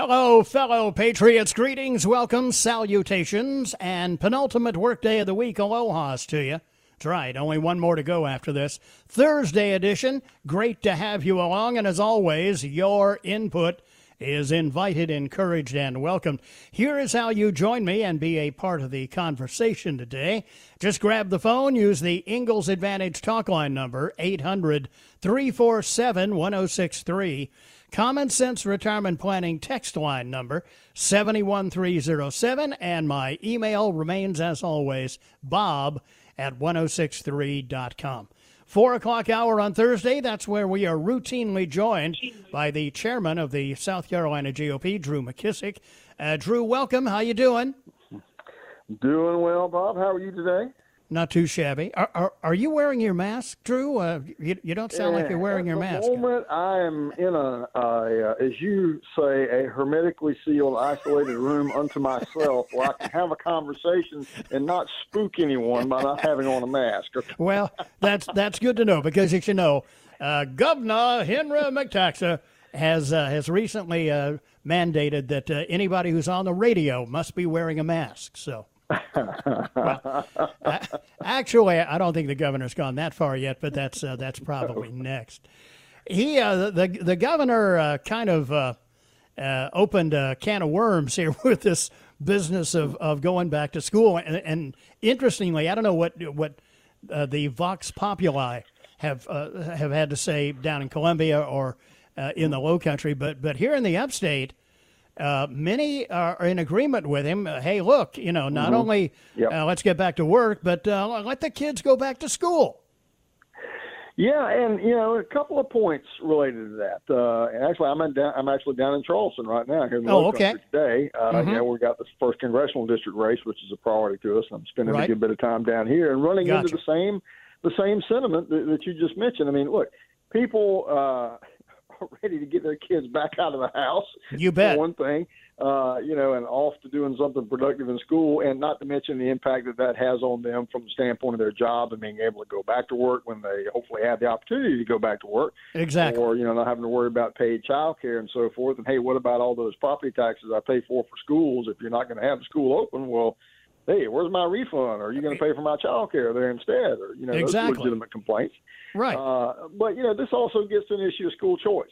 Hello, fellow patriots. Greetings, welcome, salutations, and penultimate workday of the week. Aloha's to you. That's right. Only one more to go after this. Thursday edition. Great to have you along. And as always, your input is invited, encouraged, and welcomed. Here is how you join me and be a part of the conversation today. Just grab the phone, use the Ingles Advantage talk line number, 800 347 1063. Common Sense Retirement Planning text line number 71307, and my email remains as always bob at 1063.com. Four o'clock hour on Thursday, that's where we are routinely joined by the chairman of the South Carolina GOP, Drew McKissick. Uh, Drew, welcome. How you doing? Doing well, Bob. How are you today? Not too shabby. Are, are, are you wearing your mask, Drew? Uh, you, you don't sound like you're wearing your mask. At the moment, I am in a, uh, as you say, a hermetically sealed, isolated room unto myself where I can have a conversation and not spook anyone by not having on a mask. well, that's that's good to know because, as you know, uh, Governor Henry McTaxa has uh, has recently uh, mandated that uh, anybody who's on the radio must be wearing a mask. So well, actually, I don't think the governor's gone that far yet, but that's uh, that's probably next. He, uh, the the governor, uh, kind of uh, uh, opened a can of worms here with this business of, of going back to school, and, and interestingly, I don't know what what uh, the Vox Populi have have had to say down in Columbia or in the Low Country, but but here in the Upstate uh, many are in agreement with him. Uh, hey, look, you know, not mm-hmm. only yep. uh, let's get back to work, but uh, let the kids go back to school. Yeah, and you know, a couple of points related to that. Uh, and actually, I'm down, I'm actually down in Charleston right now here in the oh, okay. today. Uh, mm-hmm. You know, we got the first congressional district race, which is a priority to us. I'm spending right. a good bit of time down here and running gotcha. into the same the same sentiment that, that you just mentioned. I mean, look, people. Uh, ready to get their kids back out of the house. You bet. one thing, uh, you know, and off to doing something productive in school, and not to mention the impact that that has on them from the standpoint of their job and being able to go back to work when they hopefully have the opportunity to go back to work. Exactly. Or you know, not having to worry about paid child care and so forth. And hey, what about all those property taxes I pay for for schools? If you're not going to have the school open, well hey, where's my refund? Are you going to pay for my child care there instead? Or, you know, exactly. those legitimate complaints. Right. Uh, but, you know, this also gets to an issue of school choice.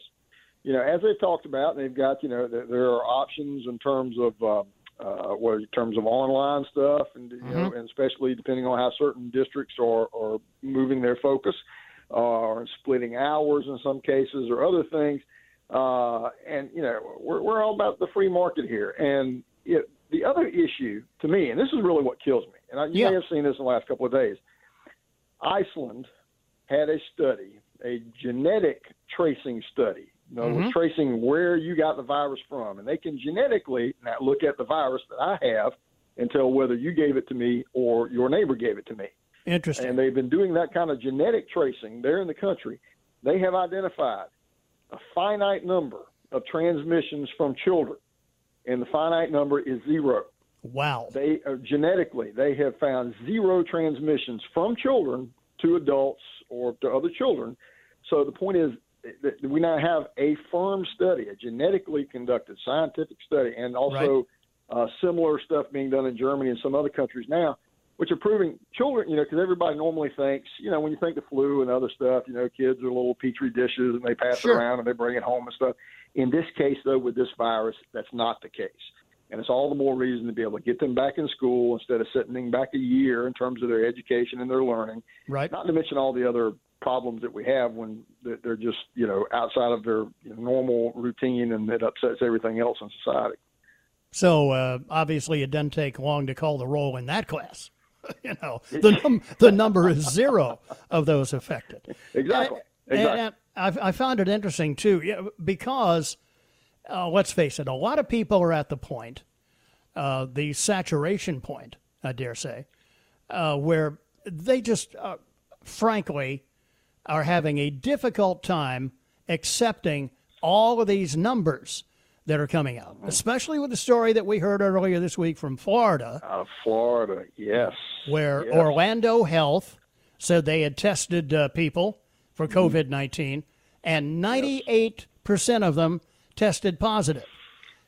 You know, as they've talked about, they've got, you know, there are options in terms of, uh, uh, well, in terms of online stuff, and you mm-hmm. know, and especially depending on how certain districts are, are moving their focus, uh, or splitting hours in some cases, or other things. Uh, and you know, we're we're all about the free market here. And know, the other issue to me, and this is really what kills me, and I, you yeah. may have seen this in the last couple of days. Iceland had a study, a genetic tracing study. You know, mm-hmm. tracing where you got the virus from, and they can genetically now look at the virus that I have and tell whether you gave it to me or your neighbor gave it to me. Interesting. And they've been doing that kind of genetic tracing there in the country. They have identified a finite number of transmissions from children and the finite number is zero. Wow. They uh, genetically they have found zero transmissions from children to adults or to other children. So the point is that we now have a firm study, a genetically conducted scientific study, and also right. uh, similar stuff being done in Germany and some other countries now which are proving children, you know, because everybody normally thinks, you know, when you think of flu and other stuff, you know, kids are little petri dishes and they pass Sure. it around and they bring it home and stuff. In this case, though, with this virus, that's not the case. And it's all the more reason to be able to get them back in school instead of sitting back a year in terms of their education and their learning. Right. Not to mention all the other problems that we have when they're they're just, you know, outside of their normal routine and it upsets everything else in society. So uh, obviously, it doesn't take long to call the roll in that class. you know, the num- the number is zero of those affected. Exactly. And- Exactly. and I, I found it interesting too, yeah, because uh, let's face it, a lot of people are at the point, uh, the saturation point, I dare say, uh, where they just, uh, frankly, are having a difficult time accepting all of these numbers that are coming out, mm. especially with the story that we heard earlier this week from Florida Out of Florida, yes. where Yes. Orlando Health said they had tested uh, people for mm-hmm. COVID 19, and 98% of them tested positive.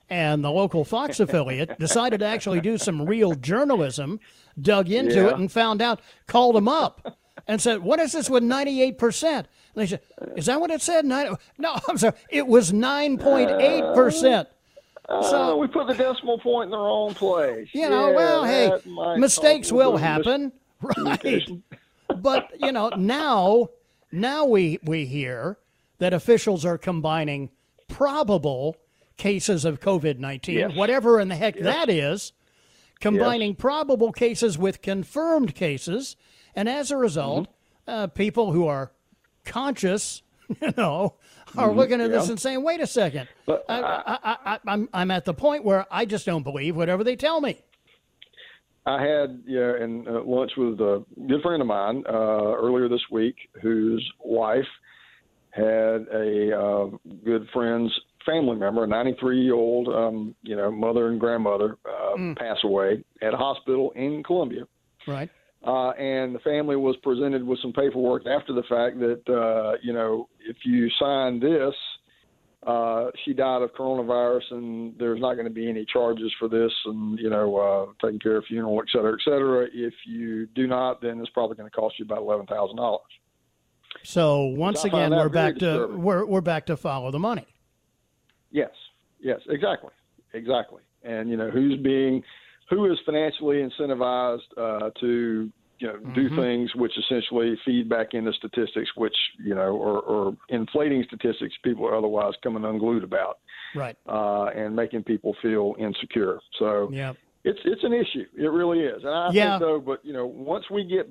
And the local Fox affiliate decided to actually do some real journalism, dug into it, and found out, called them up, and said, What is this with 98%? And they said, Is that what it said? Nine- no, I'm sorry. It was 9.8%. Uh, so uh, we put the decimal point in the wrong place. You know, Yeah, well, hey, mistakes will happen, right? But you know, now, now we we hear that officials are combining probable cases of COVID nineteen, Yes. whatever in the heck that is, combining probable cases with confirmed cases, and as a result, Mm-hmm. uh, people who are conscious, you know, are looking at this Mm-hmm. and saying, "Wait a second, But I, I, I, I, I'm I'm at the point where I just don't believe whatever they tell me." I had yeah, and uh, lunch with a good friend of mine uh, earlier this week, whose wife had a uh, good friend's family member, a 93 year old, um, you know, mother and grandmother, uh, Mm. pass away at a hospital in Columbia. Right. Uh, and the family was presented with some paperwork after the fact that, uh, you know, if you sign this, uh, she died of coronavirus and there's not going to be any charges for this and, you know, uh, taking care of funeral, et cetera, et cetera. If you do not, then it's probably going to cost you about $11,000. So once again, we're back to we're we're back to follow the money. Yes, yes, exactly, exactly. And you know who's being, who is financially incentivized uh, to you know do things which essentially feed back into statistics, which you know or, or inflating statistics people are otherwise coming unglued about, Right. uh, and making people feel insecure. So Yeah. it's it's an issue. It really is. And I Yeah. think though, but you know, once we get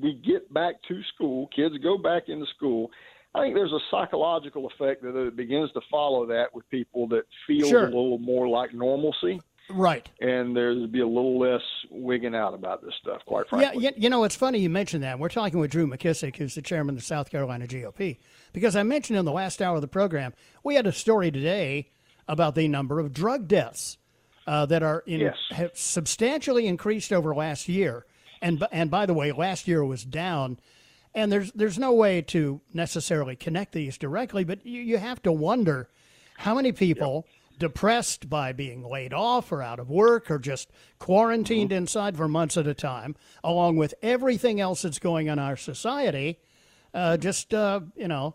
we get back to school, kids go back into school. I think there's a psychological effect that it begins to follow that with people that feel Sure. a little more like normalcy, Right. and there's be a little less wigging out about this stuff. Quite Yeah, frankly, you, you know, it's funny you mentioned that. We're talking with Drew McKissick, who's the chairman of the South Carolina GOP, because I mentioned in the last hour of the program, we had a story today about the number of drug deaths uh, that are in, Yes. have substantially increased over last year. And, and by the way, last year was down. And there's, there's no way to necessarily connect these directly, but you, you have to wonder how many people depressed by being laid off or out of work or just quarantined inside for months at a time, along with everything else that's going on in our society, uh, just, uh, you know,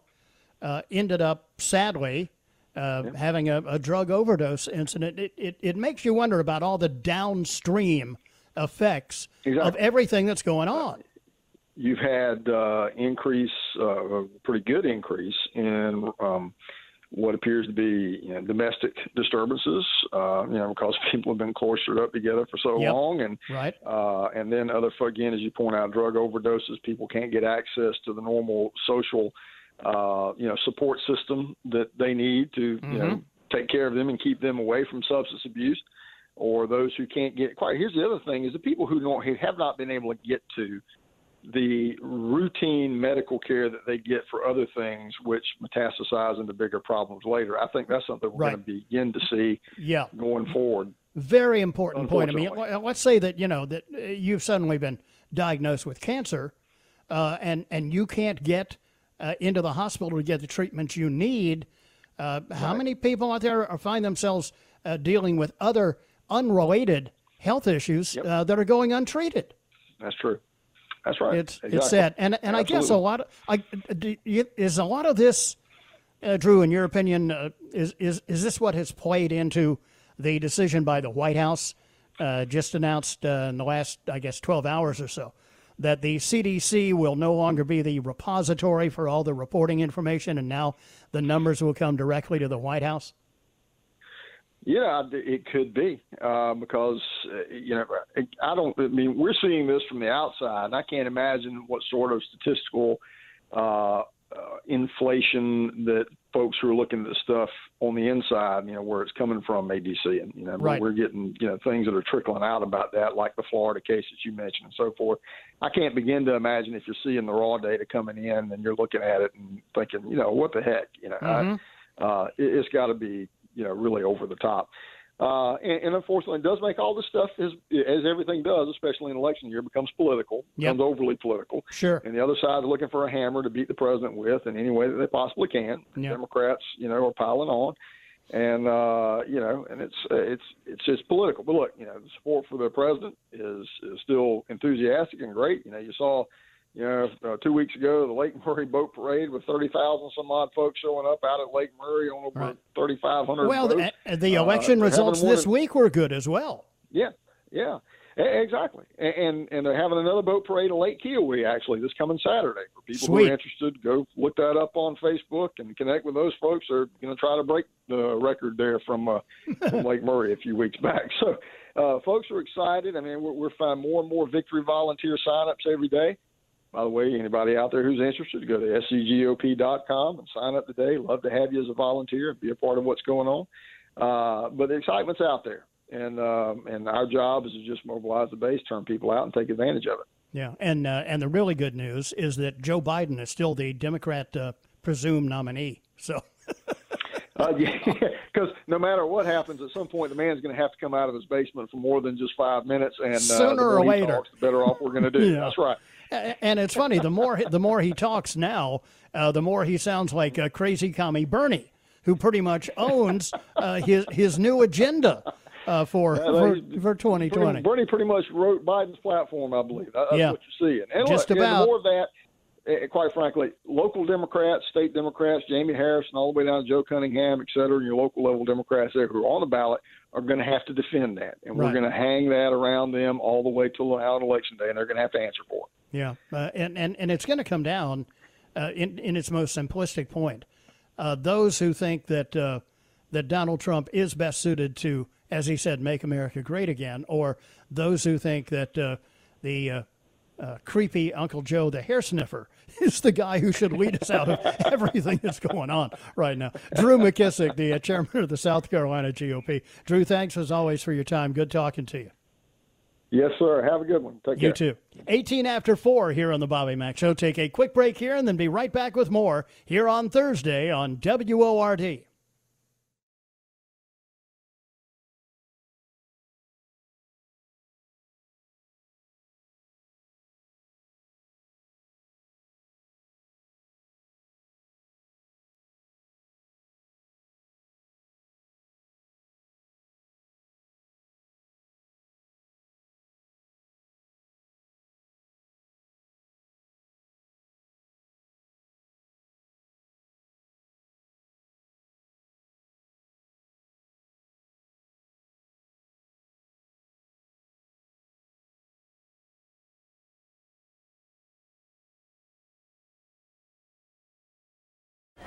uh, ended up sadly uh, having a, a drug overdose incident. It, it, it makes you wonder about all the downstream effects of everything that's going on. you've had uh, increase, uh, a pretty good increase in um, what appears to be you know, domestic disturbances. Uh, you know, because people have been cloistered up together for so Yep. long, and Right. uh, and then other again, as you point out, drug overdoses. People can't get access to the normal social, uh, you know, support system that they need to you know take care of them and keep them away from substance abuse. Or those who can't get quite. Here's the other thing: is the people who don't who have not been able to get to the routine medical care that they get for other things, which metastasize into bigger problems later. I think that's something we're Right. going to begin to see Yeah. going forward. Very important point. I mean, let- let's say that you know that uh, you've suddenly been diagnosed with cancer, uh, and and you can't get uh, into the hospital to get the treatment you need. Uh, How many people out there are, find themselves uh, dealing with other unrelated health issues uh, that are going untreated? That's true. That's right. It's exactly. it's sad, and and I guess a lot of I you, is a lot of this, uh, Drew. In your opinion, uh, is is is this what has played into the decision by the White House, uh, just announced uh, in the last I guess twelve hours or so, that the CDC will no longer be the repository for all the reporting information, and now the numbers will come directly to the White House. Yeah, it could be uh, because uh, you know I don't. I mean, we're seeing this from the outside, I can't imagine what sort of statistical uh, uh, inflation that folks who are looking at this stuff on the inside, you know, where it's coming from, ADC, and you know, right. we're getting you know things that are trickling out about that, like the Florida case that you mentioned and so forth. I can't begin to imagine if you're seeing the raw data coming in and you're looking at it and thinking, you know, what the heck, you know, mm-hmm. I, uh, it, it's got to be you know really over the top. Uh, and, and, unfortunately, it does make all this stuff, as, as everything does, especially in election year, becomes political, yep. becomes overly political. Sure. And the other side is looking for a hammer to beat the president with in any way that they possibly can. Yep. Democrats, you know, are piling on, and uh, you know, and it's it's it's just political. But look, you know, the support for the president is is still enthusiastic and great. You know, you saw you know, uh, two weeks ago, the Lake Murray boat parade with 30,000 some odd folks showing up out at Lake Murray on over right. 3,500 Well, the, the election uh, results this week were good as well. Yeah, yeah, exactly. And and they're having another boat parade at Lake Keowee actually this coming Saturday. For people Sweet. who are interested, go look that up on Facebook and connect with those folks. They're going to try to break the record there from, uh, from Lake Murray a few weeks back. So. Uh, folks are excited. I mean, we're, we're finding more and more victory volunteer signups every day. By the way, anybody out there who's interested, go to scgop.com and sign up today. Love to have you as a volunteer and be a part of what's going on. Uh, but the excitement's out there, and um, and our job is to just mobilize the base, turn people out, and take advantage of it. Yeah, and uh, and the really good news is that Joe Biden is still the Democrat uh, presumed nominee. So. Uh, yeah, because no matter what happens, at some point the man's going to have to come out of his basement for more than just five minutes, and uh, sooner or later, talks, the better off we're going to do. yeah. That's right. And it's funny the more the more he talks now, uh, the more he sounds like a crazy commie Bernie, who pretty much owns uh, his his new agenda. Uh, for, for for 2020, Bernie, pretty much wrote Biden's platform, I believe. That's yeah. what you're seeing. And Just look, about. And more of that, quite frankly, local Democrats, state Democrats, Jamie Harrison, all the way down to Joe Cunningham, et cetera, and your local level Democrats there who are on the ballot are going to have to defend that. And right. we're going to hang that around them all the way till out election day, and they're going to have to answer for it. Yeah. Uh, and, and, and it's going to come down uh, in, in its most simplistic point. Uh, those who think that, uh, that Donald Trump is best suited to, as he said, make America great again, or those who think that uh, the uh, creepy Uncle Joe, the hair sniffer, is the guy who should lead us out of everything that's going on right now. Drew McKissick, the uh, chairman of the South Carolina GOP. Drew, thanks as always for your time. Good talking to you. Yes, sir. Have a good one. Take you care. You too. 18 after 4 here on the Bobby Mack Show. Take a quick break here and then be right back with more here on Thursday on WORD.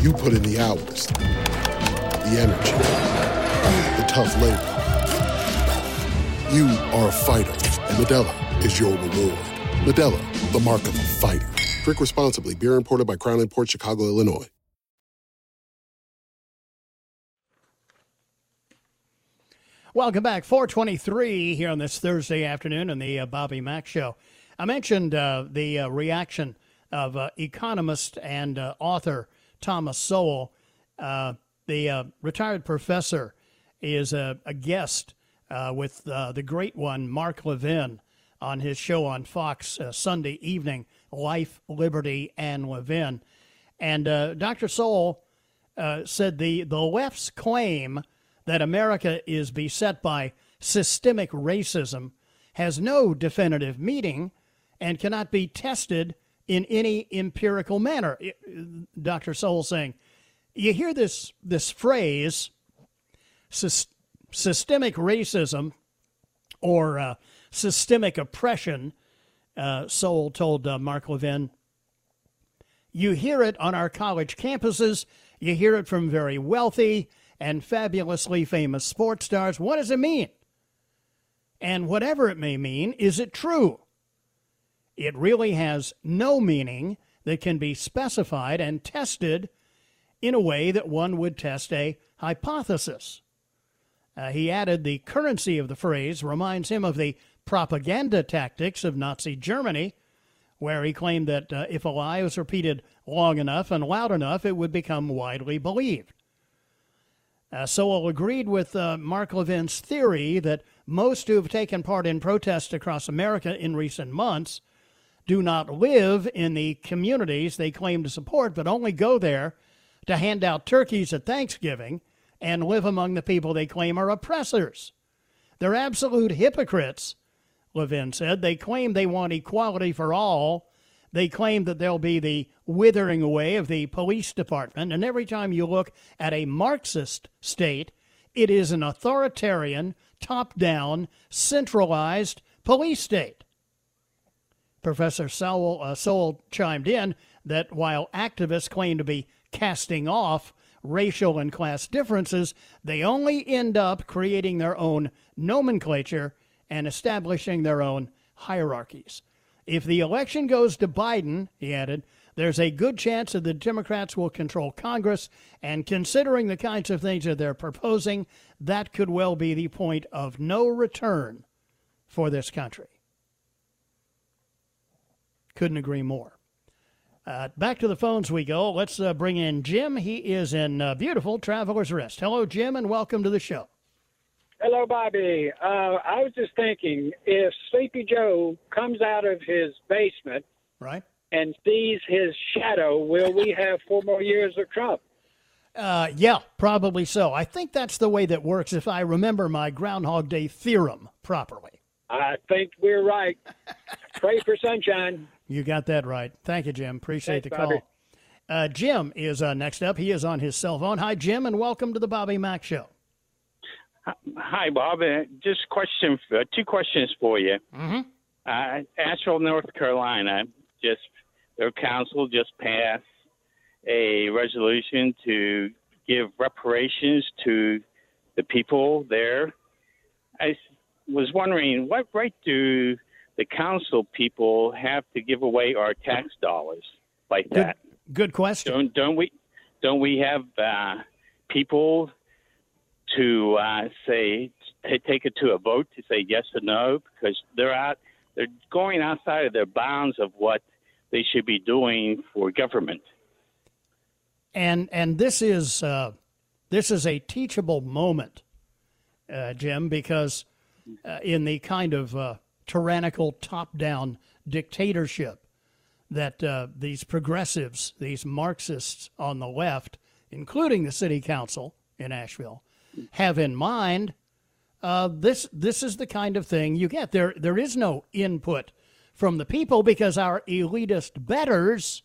You put in the hours, the energy, the tough labor. You are a fighter, and Modelo is your reward. Modelo, the mark of a fighter. Drink responsibly. Beer imported by Crown Imports Chicago, Illinois. Welcome back. 423 here on this Thursday afternoon on the uh, Bobby Mack Show. I mentioned uh, the uh, reaction of uh, economist and uh, author Thomas Sowell. Uh, the uh, retired professor is a, a guest uh, with uh, the great one, Mark Levin, on his show on Fox Sunday evening, Life, Liberty, and Levin. And Dr. Sowell said the, the left's claim that America is beset by systemic racism has no definitive meaning and cannot be tested in any empirical manner. Dr. Sowell saying, you hear this this phrase, systemic racism or uh, systemic oppression. Uh, told uh, Mark Levin, you hear it on our college campuses. You hear it from very wealthy and fabulously famous sports stars. What does it mean? And whatever it may mean, is it true? It really has no meaning that can be specified and tested in a way that one would test a hypothesis. Uh, he added the currency of the phrase reminds him of the propaganda tactics of Nazi Germany, where he claimed that uh, if a lie was repeated long enough and loud enough, it would become widely believed. Uh, Sowell agreed with uh, Mark Levin's theory that most who have taken part in protests across America in recent months do not live in the communities they claim to support, but only go there to hand out turkeys at Thanksgiving and live among the people they claim are oppressors. They're absolute hypocrites, Levin said. They claim they want equality for all. They claim that there'll be the withering away of the police department. And every time you look at a Marxist state, it is an authoritarian, top down, centralized police state. Professor Sowell, uh, Sowell chimed in that while activists claim to be casting off racial and class differences, they only end up creating their own nomenclature and establishing their own hierarchies. If the election goes to Biden, he added, there's a good chance that the Democrats will control Congress, and considering the kinds of things that they're proposing, that could well be the point of no return for this country. Couldn't agree more. Uh, back to the phones we go. Let's uh, bring in Jim. He is in uh, beautiful Traveler's Rest. Hello, Jim, and welcome to the show. Hello, Bobby. Uh, I was just thinking if Sleepy Joe comes out of his basement right. and sees his shadow, will we have four more years of Trump? Uh, yeah, probably so. I think that's the way that works if I remember my Groundhog Day theorem properly. I think we're right. Pray for sunshine. You got that right. Thank you, Jim. Appreciate Thanks, the call. Uh, Jim is uh, next up. He is on his cell phone. Hi, Jim, and welcome to the Bobby Mack Show. Hi, Bob. Uh, just question, uh, two questions for you. Mm-hmm. Uh, Asheville, North Carolina, just their council just passed a resolution to give reparations to the people there. I was wondering, what right do the council people have to give away our tax dollars like good, that? Good question. Don't don't we don't we have uh, people to uh, say t- take it to a vote to say yes or no because they're out they're going outside of their bounds of what they should be doing for government. And and this is uh, this is a teachable moment, uh, Jim, because uh, in the kind of tyrannical top-down dictatorship that uh, these progressives, these Marxists on the left, including the city council in Asheville, have in mind, uh, this this is the kind of thing you get. There there is no input from the people because our elitist betters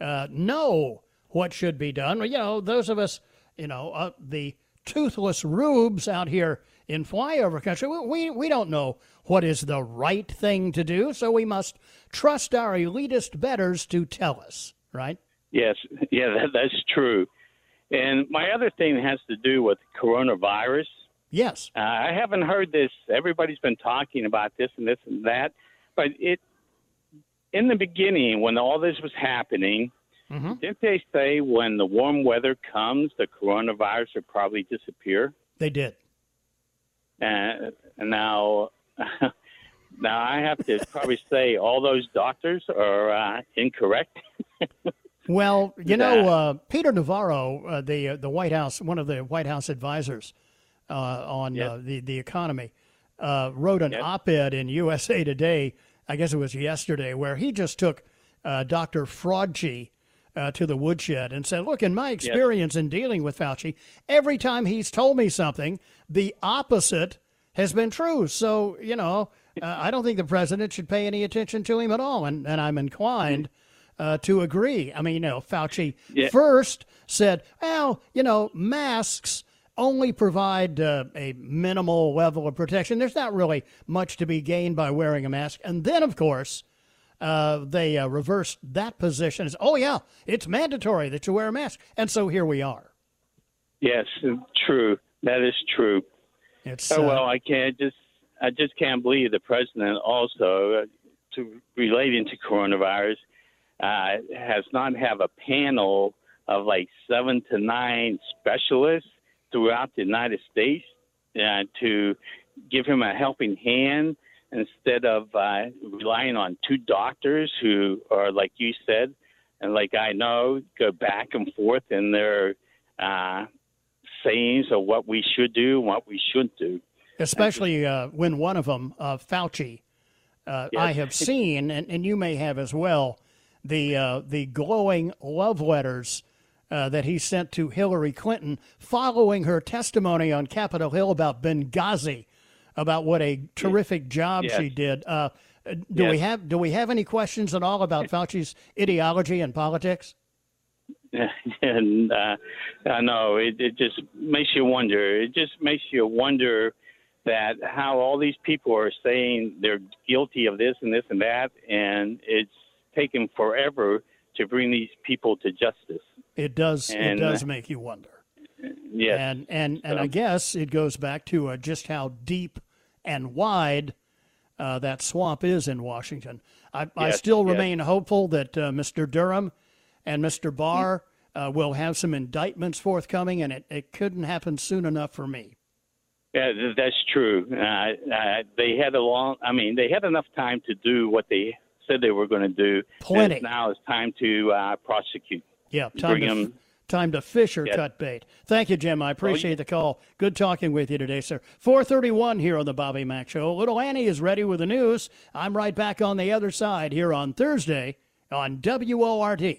uh, know what should be done. You know, those of us, you know, the toothless rubes out here in flyover country, we, we don't know what is the right thing to do, so we must trust our elitist betters to tell us, right? Yes, yeah, that, that's true. And my other thing has to do with coronavirus. Yes. Uh, I haven't heard this. Everybody's been talking about this and this and that. but it in the beginning when all this was happening, Mm-hmm. didn't they say when the warm weather comes, the coronavirus would probably disappear? They did. And, and now, now I have to probably say all those doctors are uh, incorrect. Well, you know, uh, Peter Navarro, uh, the uh, the White House, one of the White House advisors uh, on uh, the the economy, uh, wrote an op-ed in USA Today. I guess it was yesterday, where he just took uh, Dr. Fraudchi uh, to the woodshed and said, "Look, in my experience in dealing with Fauci, every time he's told me something, the opposite has been true. So, you know, uh, I don't think the president should pay any attention to him at all, and and I'm inclined." uh, to agree. I mean, you know, Fauci Yeah. first said, well, you know, masks only provide uh, a minimal level of protection. There's not really much to be gained by wearing a mask. And then, of course, uh, they uh, reversed that position as, oh, yeah, it's mandatory that you wear a mask. And so here we are. yes, true. That is true. It's, oh uh, well, I can't just I just can't believe the president also uh, to relating to coronavirus uh, has not have a panel of like seven to nine specialists throughout the United States uh, to give him a helping hand instead of uh, relying on two doctors who are like you said and like I know go back and forth in their uh, sayings of what we should do and what we shouldn't do. especially uh, when one of them, uh, Fauci, uh, Yes. I have seen, and, and you may have as well, the uh, the glowing love letters uh, that he sent to Hillary Clinton following her testimony on Capitol Hill about Benghazi, about what a terrific job Yes. she did. Uh, do we have do we have any questions at all about Fauci's ideology and politics? and uh, I know it, it just makes you wonder. It just makes you wonder that how all these people are saying they're guilty of this and this and that, and it's taken forever to bring these people to justice. It does And- it does make you wonder. Yes. And and and I guess it goes back to uh, just how deep and wide uh, that swamp is in Washington. I, I Yes, still yes. remain hopeful that uh, Mr. Durham and Mr. Barr uh, will have some indictments forthcoming, and it, it couldn't happen soon enough for me. Yeah, that's true. Uh, uh, they had a long. I mean, they had enough time to do what they said they were going to do. Plenty. And now it's time to uh, prosecute. Yeah, time Bring to, time to fish or Yeah. cut bait. Thank you, Jim. I appreciate the call. Good talking with you today, sir. 431 here on the Bobby Mack Show. Little Annie is ready with the news. I'm right back on the other side here on Thursday on WORD.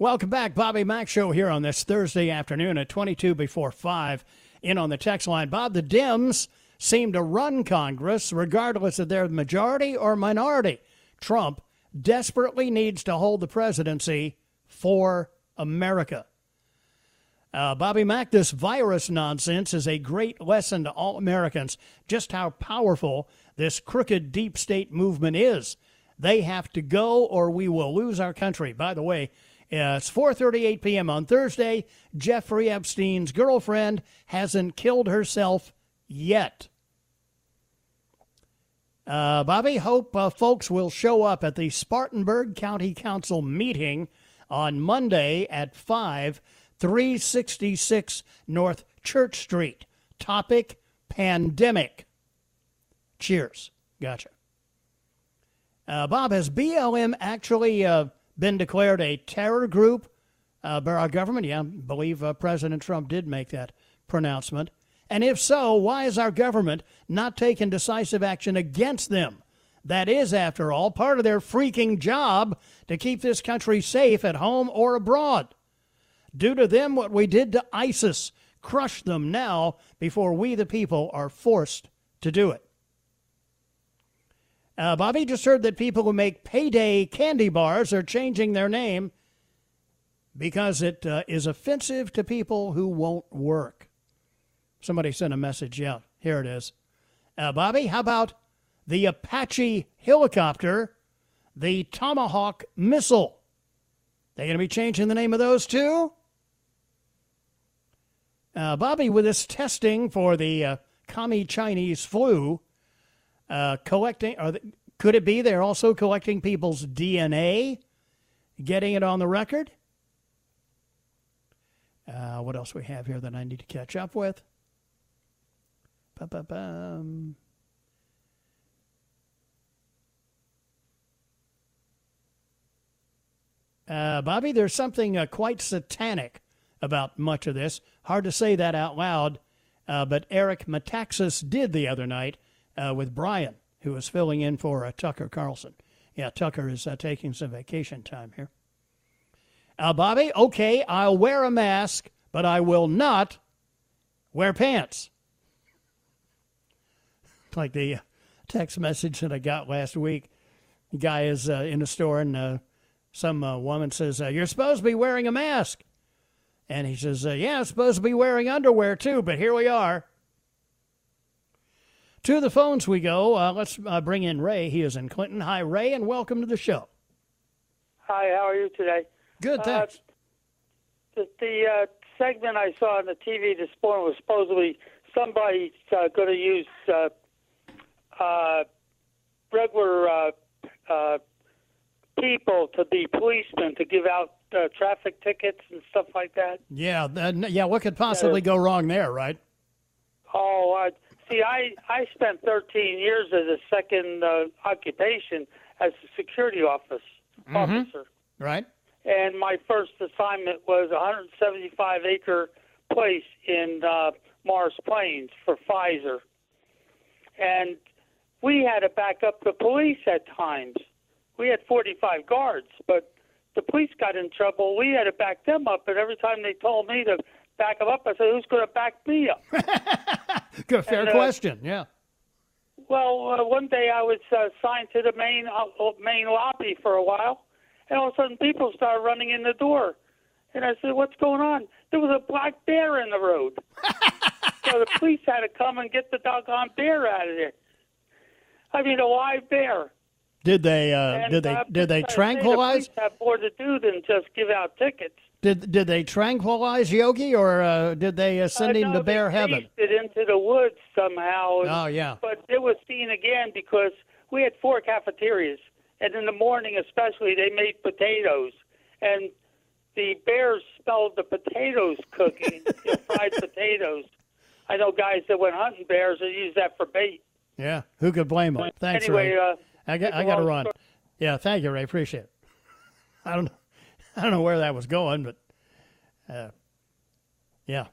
Welcome back, Bobby Mack Show here on this Thursday afternoon at 22 before 5 in on the text line. Bob, the Dems seem to run Congress regardless of their majority or minority. Trump desperately needs to hold the presidency for America. Uh, Bobby Mack, this virus nonsense is a great lesson to all Americans just how powerful this crooked deep state movement is. They have to go or we will lose our country. By the way, it's 4:38 p.m. on Thursday. Jeffrey Epstein's girlfriend hasn't killed herself yet. Uh, Bobby, hope uh, folks will show up at the Spartanburg County Council meeting on Monday at 5, 366 North Church Street. Topic pandemic. Cheers. Gotcha. Uh, Bob, has BLM actually uh, been declared a terror group uh, by our government? Yeah, I believe uh, President Trump did make that pronouncement. And if so, why is our government not taking decisive action against them? That is, after all, part of their freaking job to keep this country safe at home or abroad. Do to them what we did to ISIS. Crush them now before we, the people, are forced to do it. Uh, Bobby just heard that people who make payday candy bars are changing their name because it uh, is offensive to people who won't work. Somebody sent a message. Yeah, here it is. Uh, Bobby, how about the Apache helicopter, the Tomahawk missile? They going to be changing the name of those too? Uh, Bobby, with this testing for the uh, commie Chinese flu, uh, collecting, they, could it be they're also collecting people's DNA, getting it on the record? Uh, what else we have here that I need to catch up with? Ba-ba-bum. Uh, Bobby, there's something uh, quite satanic about much of this. Hard to say that out loud, uh, but Eric Metaxas did the other night uh, with Brian, who was filling in for uh, Tucker Carlson. Yeah, Tucker is uh, taking some vacation time here. Bobby, okay, I'll wear a mask, but I will not wear pants. Like the text message that I got last week. The guy is in a store and some woman says, You're supposed to be wearing a mask. And he says, uh, Yeah, I'm supposed to be wearing underwear too, but here we are. To the phones we go. Uh, let's uh, bring in Ray. He is in Clinton. Hi, Ray, and welcome to the show. Hi, how are you today? Good, thanks. the the uh, segment I saw on the TV this morning was supposedly somebody uh, going to use uh, uh, regular uh, uh, people to be policemen to give out uh, traffic tickets and stuff like that. Yeah, that, yeah. What could possibly go wrong there, right? Oh, uh, see, I I spent 13 years as a second uh, occupation as a security office Mhm. officer, Right. and my first assignment was a 175 acre place in uh, Morris Plains for Pfizer, and we had to back up the police at times. We had 45 guards, but the police got in trouble. We had to back them up, and every time they told me to back them up, I said, "Who's going to back me up?" Good, fair And, uh, question. Yeah. Well, uh, one day I was uh, assigned to the main uh, main lobby for a while, and all of a sudden people started running in the door, and I said, "What's going on?" There was a black bear in the road, so the police had to come and get the doggone bear out of there. I mean, a live bear. Did they? Uh, And, did they? uh, Did they tranquilize? The police have more to do than just give out tickets. Did Did they tranquilize Yogi, or uh, did they uh, send Uh, him no, to bear they heaven? it into the woods somehow. and- Oh, yeah. But it was seen again because we had four cafeterias, and in the morning especially, they made potatoes, and the bears smelled the potatoes cooking, fried potatoes. I know guys that went hunting bears and use that for bait. Yeah. Who could blame them? Thanks, anyway, Ray. uh, I got I got to run. story. Yeah. Thank you, Ray. Appreciate it. I don't know. I don't know where that was going, but uh, yeah,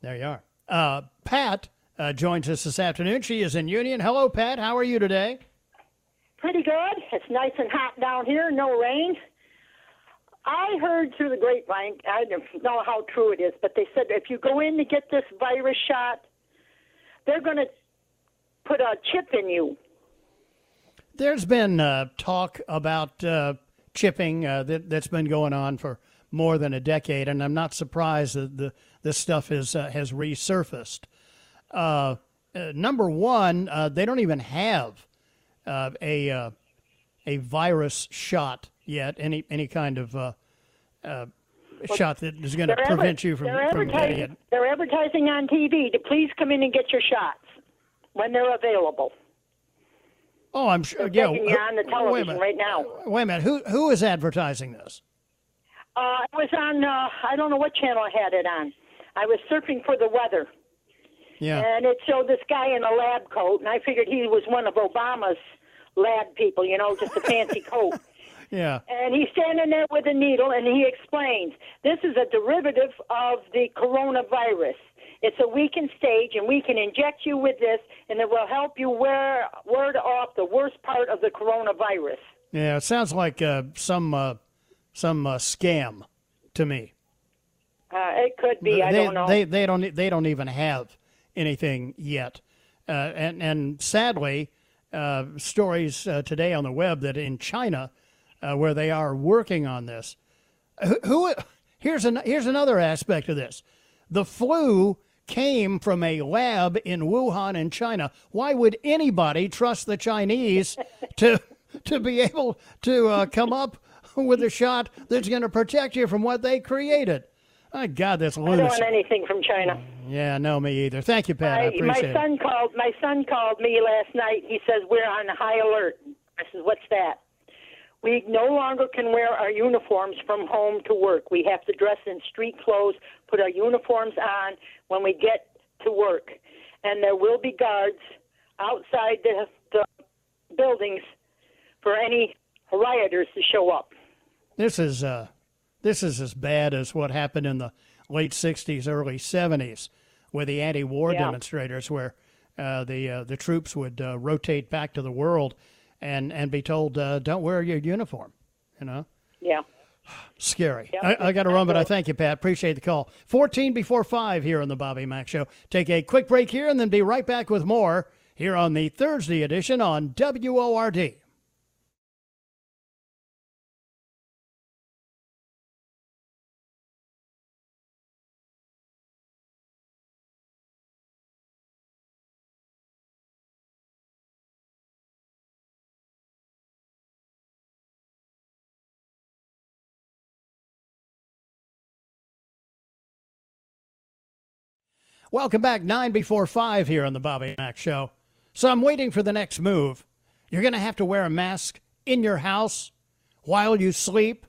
there you are. Uh, Pat uh, joins us this afternoon. She is in Union. Hello, Pat. How are you today? Pretty good. It's nice and hot down here, no rain. I heard through the grapevine, I don't know how true it is, but they said if you go in to get this virus shot, they're going to put a chip in you. There's been uh, talk about uh, chipping uh, that, that's been going on for more than a decade, and I'm not surprised that the this stuff is uh, has resurfaced. Uh, uh, number one, uh, they don't even have uh, a uh, a virus shot yet. Any any kind of uh, shot that is going to prevent you from, they're from getting it. They're advertising on TV to please come in and get your shots when they're available. Oh, I'm sure. They're Yeah, you on the television right now. Wait a minute. Who who is advertising this? Uh, it was on. Uh, I don't know what channel I had it on. I was surfing for the weather, Yeah. and it showed this guy in a lab coat, and I figured he was one of Obama's lab people. You know, just a fancy coat. Yeah. And he's standing there with a needle, and he explains this is a derivative of the coronavirus. It's a weakened stage, and we can inject you with this, and it will help you wear, ward off the worst part of the coronavirus. Yeah. It sounds like uh, some uh, some uh, scam to me. Uh, it could be. I they, don't know. They they don't they don't even have anything yet, uh, and and sadly, uh, stories uh, today on the web that in China, uh, where they are working on this, who, who here's an here's another aspect of this, the flu came from a lab in Wuhan in China. Why would anybody trust the Chinese to to be able to uh, come up with a shot that's going to protect you from what they created? My God, that's I don't want anything from China. Yeah, no, me either. Thank you, Pat. I my, appreciate my it. son called. My son called me last night. He says we're on high alert. I said, "What's that?" We no longer can wear our uniforms from home to work. We have to dress in street clothes, put our uniforms on when we get to work, and there will be guards outside the, the buildings for any rioters to show up. This is uh, this is as bad as what happened in the late '60s, early '70s, with the anti-war Yeah. demonstrators, where uh, the uh, the troops would uh, rotate back to the world and and be told, uh, "Don't wear your uniform." You know, Yeah. scary. Yeah, I, I got to run, but I thank you, Pat. Appreciate the call. 14 before five here on the Bobby Mack Show. Take a quick break here, and then be right back with more here on the Thursday edition on WORD. Welcome back, nine before five here on the Bobby Mack Show. So I'm waiting for the next move. You're going to have to wear a mask in your house while you sleep.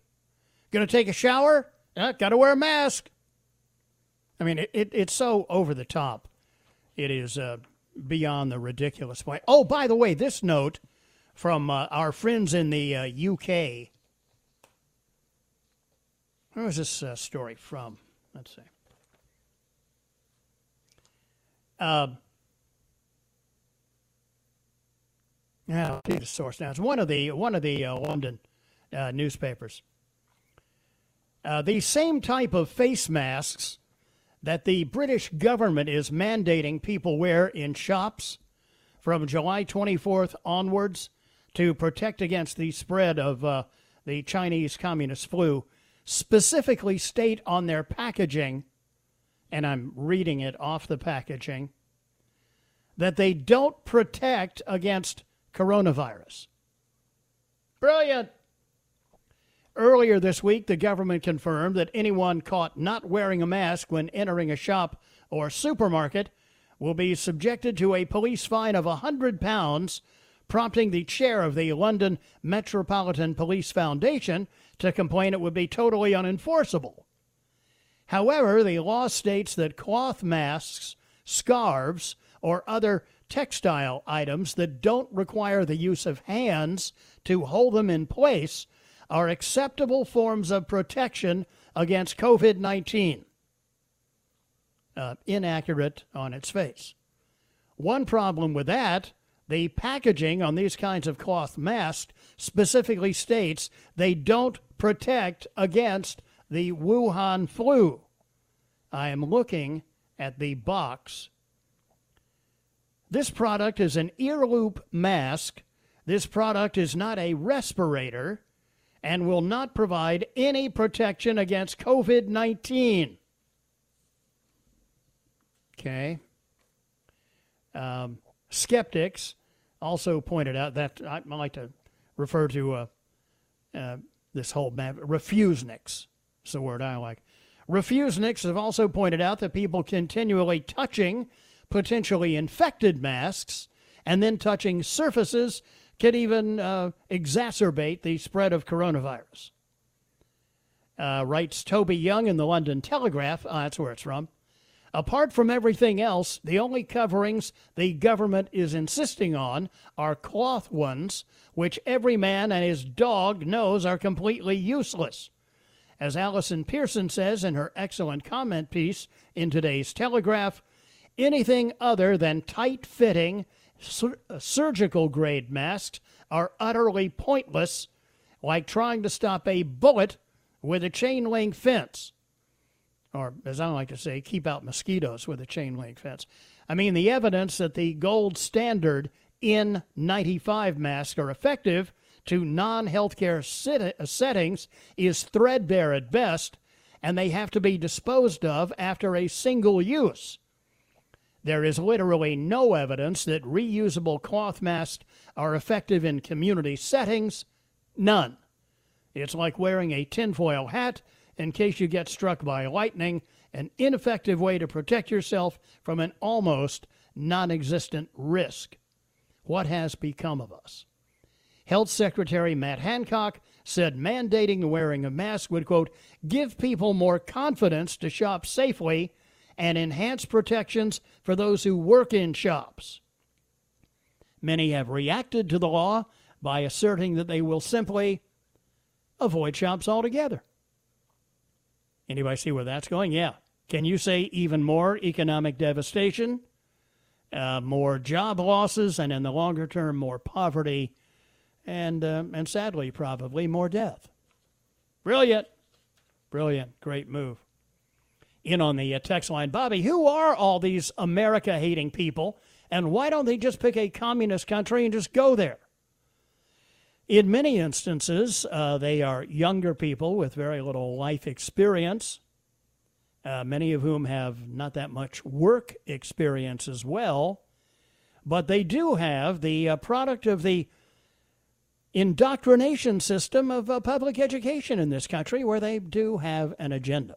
Going to take a shower? Uh, Got to wear a mask. I mean, it, it, it's so over the top. It is uh, beyond the ridiculous point. Oh, by the way, this note from uh, our friends in the uh, UK. Where was this uh, story from? Let's see. Uh, see the source now. It's one of the one of the uh, London uh, newspapers. Uh, the same type of face masks that the British government is mandating people wear in shops from July 24th onwards to protect against the spread of uh, the Chinese communist flu specifically state on their packaging, and I'm reading it off the packaging, that they don't protect against coronavirus. Brilliant. Earlier this week, the government confirmed that anyone caught not wearing a mask when entering a shop or supermarket will be subjected to a police fine of a £100, prompting the chair of the London Metropolitan Police Foundation to complain it would be totally unenforceable. However, the law states that cloth masks, scarves, or other textile items that don't require the use of hands to hold them in place are acceptable forms of protection against COVID 19. Uh, inaccurate on its face. One problem with that the packaging on these kinds of cloth masks specifically states they don't protect against the Wuhan flu. I am looking at the box. This product is an ear loop mask. This product is not a respirator. and will not provide any protection against COVID 19. Okay. Um, skeptics also pointed out that I, like to refer to uh, uh, this whole map, refuseniks. It's the word I like. Refuseniks have also pointed out that people continually touching potentially infected masks and then touching surfaces could even uh, exacerbate the spread of coronavirus. Uh, writes Toby Young in the London Telegraph. Uh, that's where it's from. Apart from everything else, the only coverings the government is insisting on are cloth ones, which every man and his dog knows are completely useless. As Allison Pearson says in her excellent comment piece in today's Telegraph, anything other than tight fitting sur- uh, surgical grade masks are utterly pointless, like trying to stop a bullet with a chain link fence or as I like to say, keep out mosquitoes with a chain link fence. I mean, the evidence that the gold standard N95 masks are effective to non healthcare sit- uh, settings is threadbare at best, and they have to be disposed of after a single use. There is literally no evidence that reusable cloth masks are effective in community settings. None. It's like wearing a tinfoil hat in case you get struck by lightning, an ineffective way to protect yourself from an almost non existent risk. What has become of us? Health Secretary Matt Hancock said mandating the wearing of masks would, quote, give people more confidence to shop safely and enhance protections for those who work in shops. Many have reacted to the law by asserting that they will simply avoid shops altogether. Anybody see where that's going? Yeah. Can you say even more economic devastation, uh, more job losses, and in the longer term, more poverty, and uh, and sadly, probably more death? Brilliant, brilliant, great move. In on the uh, text line, Bobby. Who are all these America-hating people, and why don't they just pick a communist country and just go there? In many instances, uh, they are younger people with very little life experience, uh, many of whom have not that much work experience as well. But they do have the uh, product of the indoctrination system of uh, public education in this country, where they do have an agenda.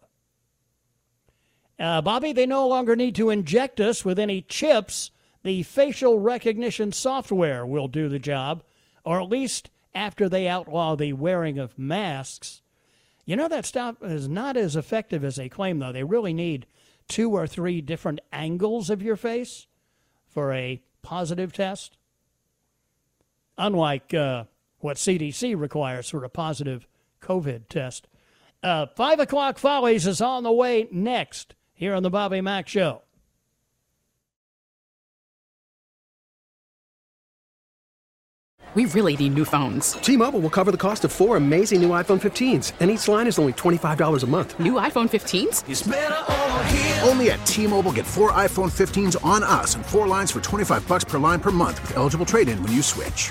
Uh, Bobby, they no longer need to inject us with any chips. The facial recognition software will do the job, or at least after they outlaw the wearing of masks. You know, that stuff is not as effective as they claim, though. They really need two or three different angles of your face for a positive test. Unlike uh, what CDC requires for a positive COVID test. Uh, Five o'clock follies is on the way next here on the Bobby Mack Show. We really need new phones. T-Mobile will cover the cost of four amazing new iPhone 15s, and each line is only $25 a month. New iPhone 15s? Only at T-Mobile get four iPhone 15s on us and four lines for 25 bucks per line per month with eligible trade-in when you switch.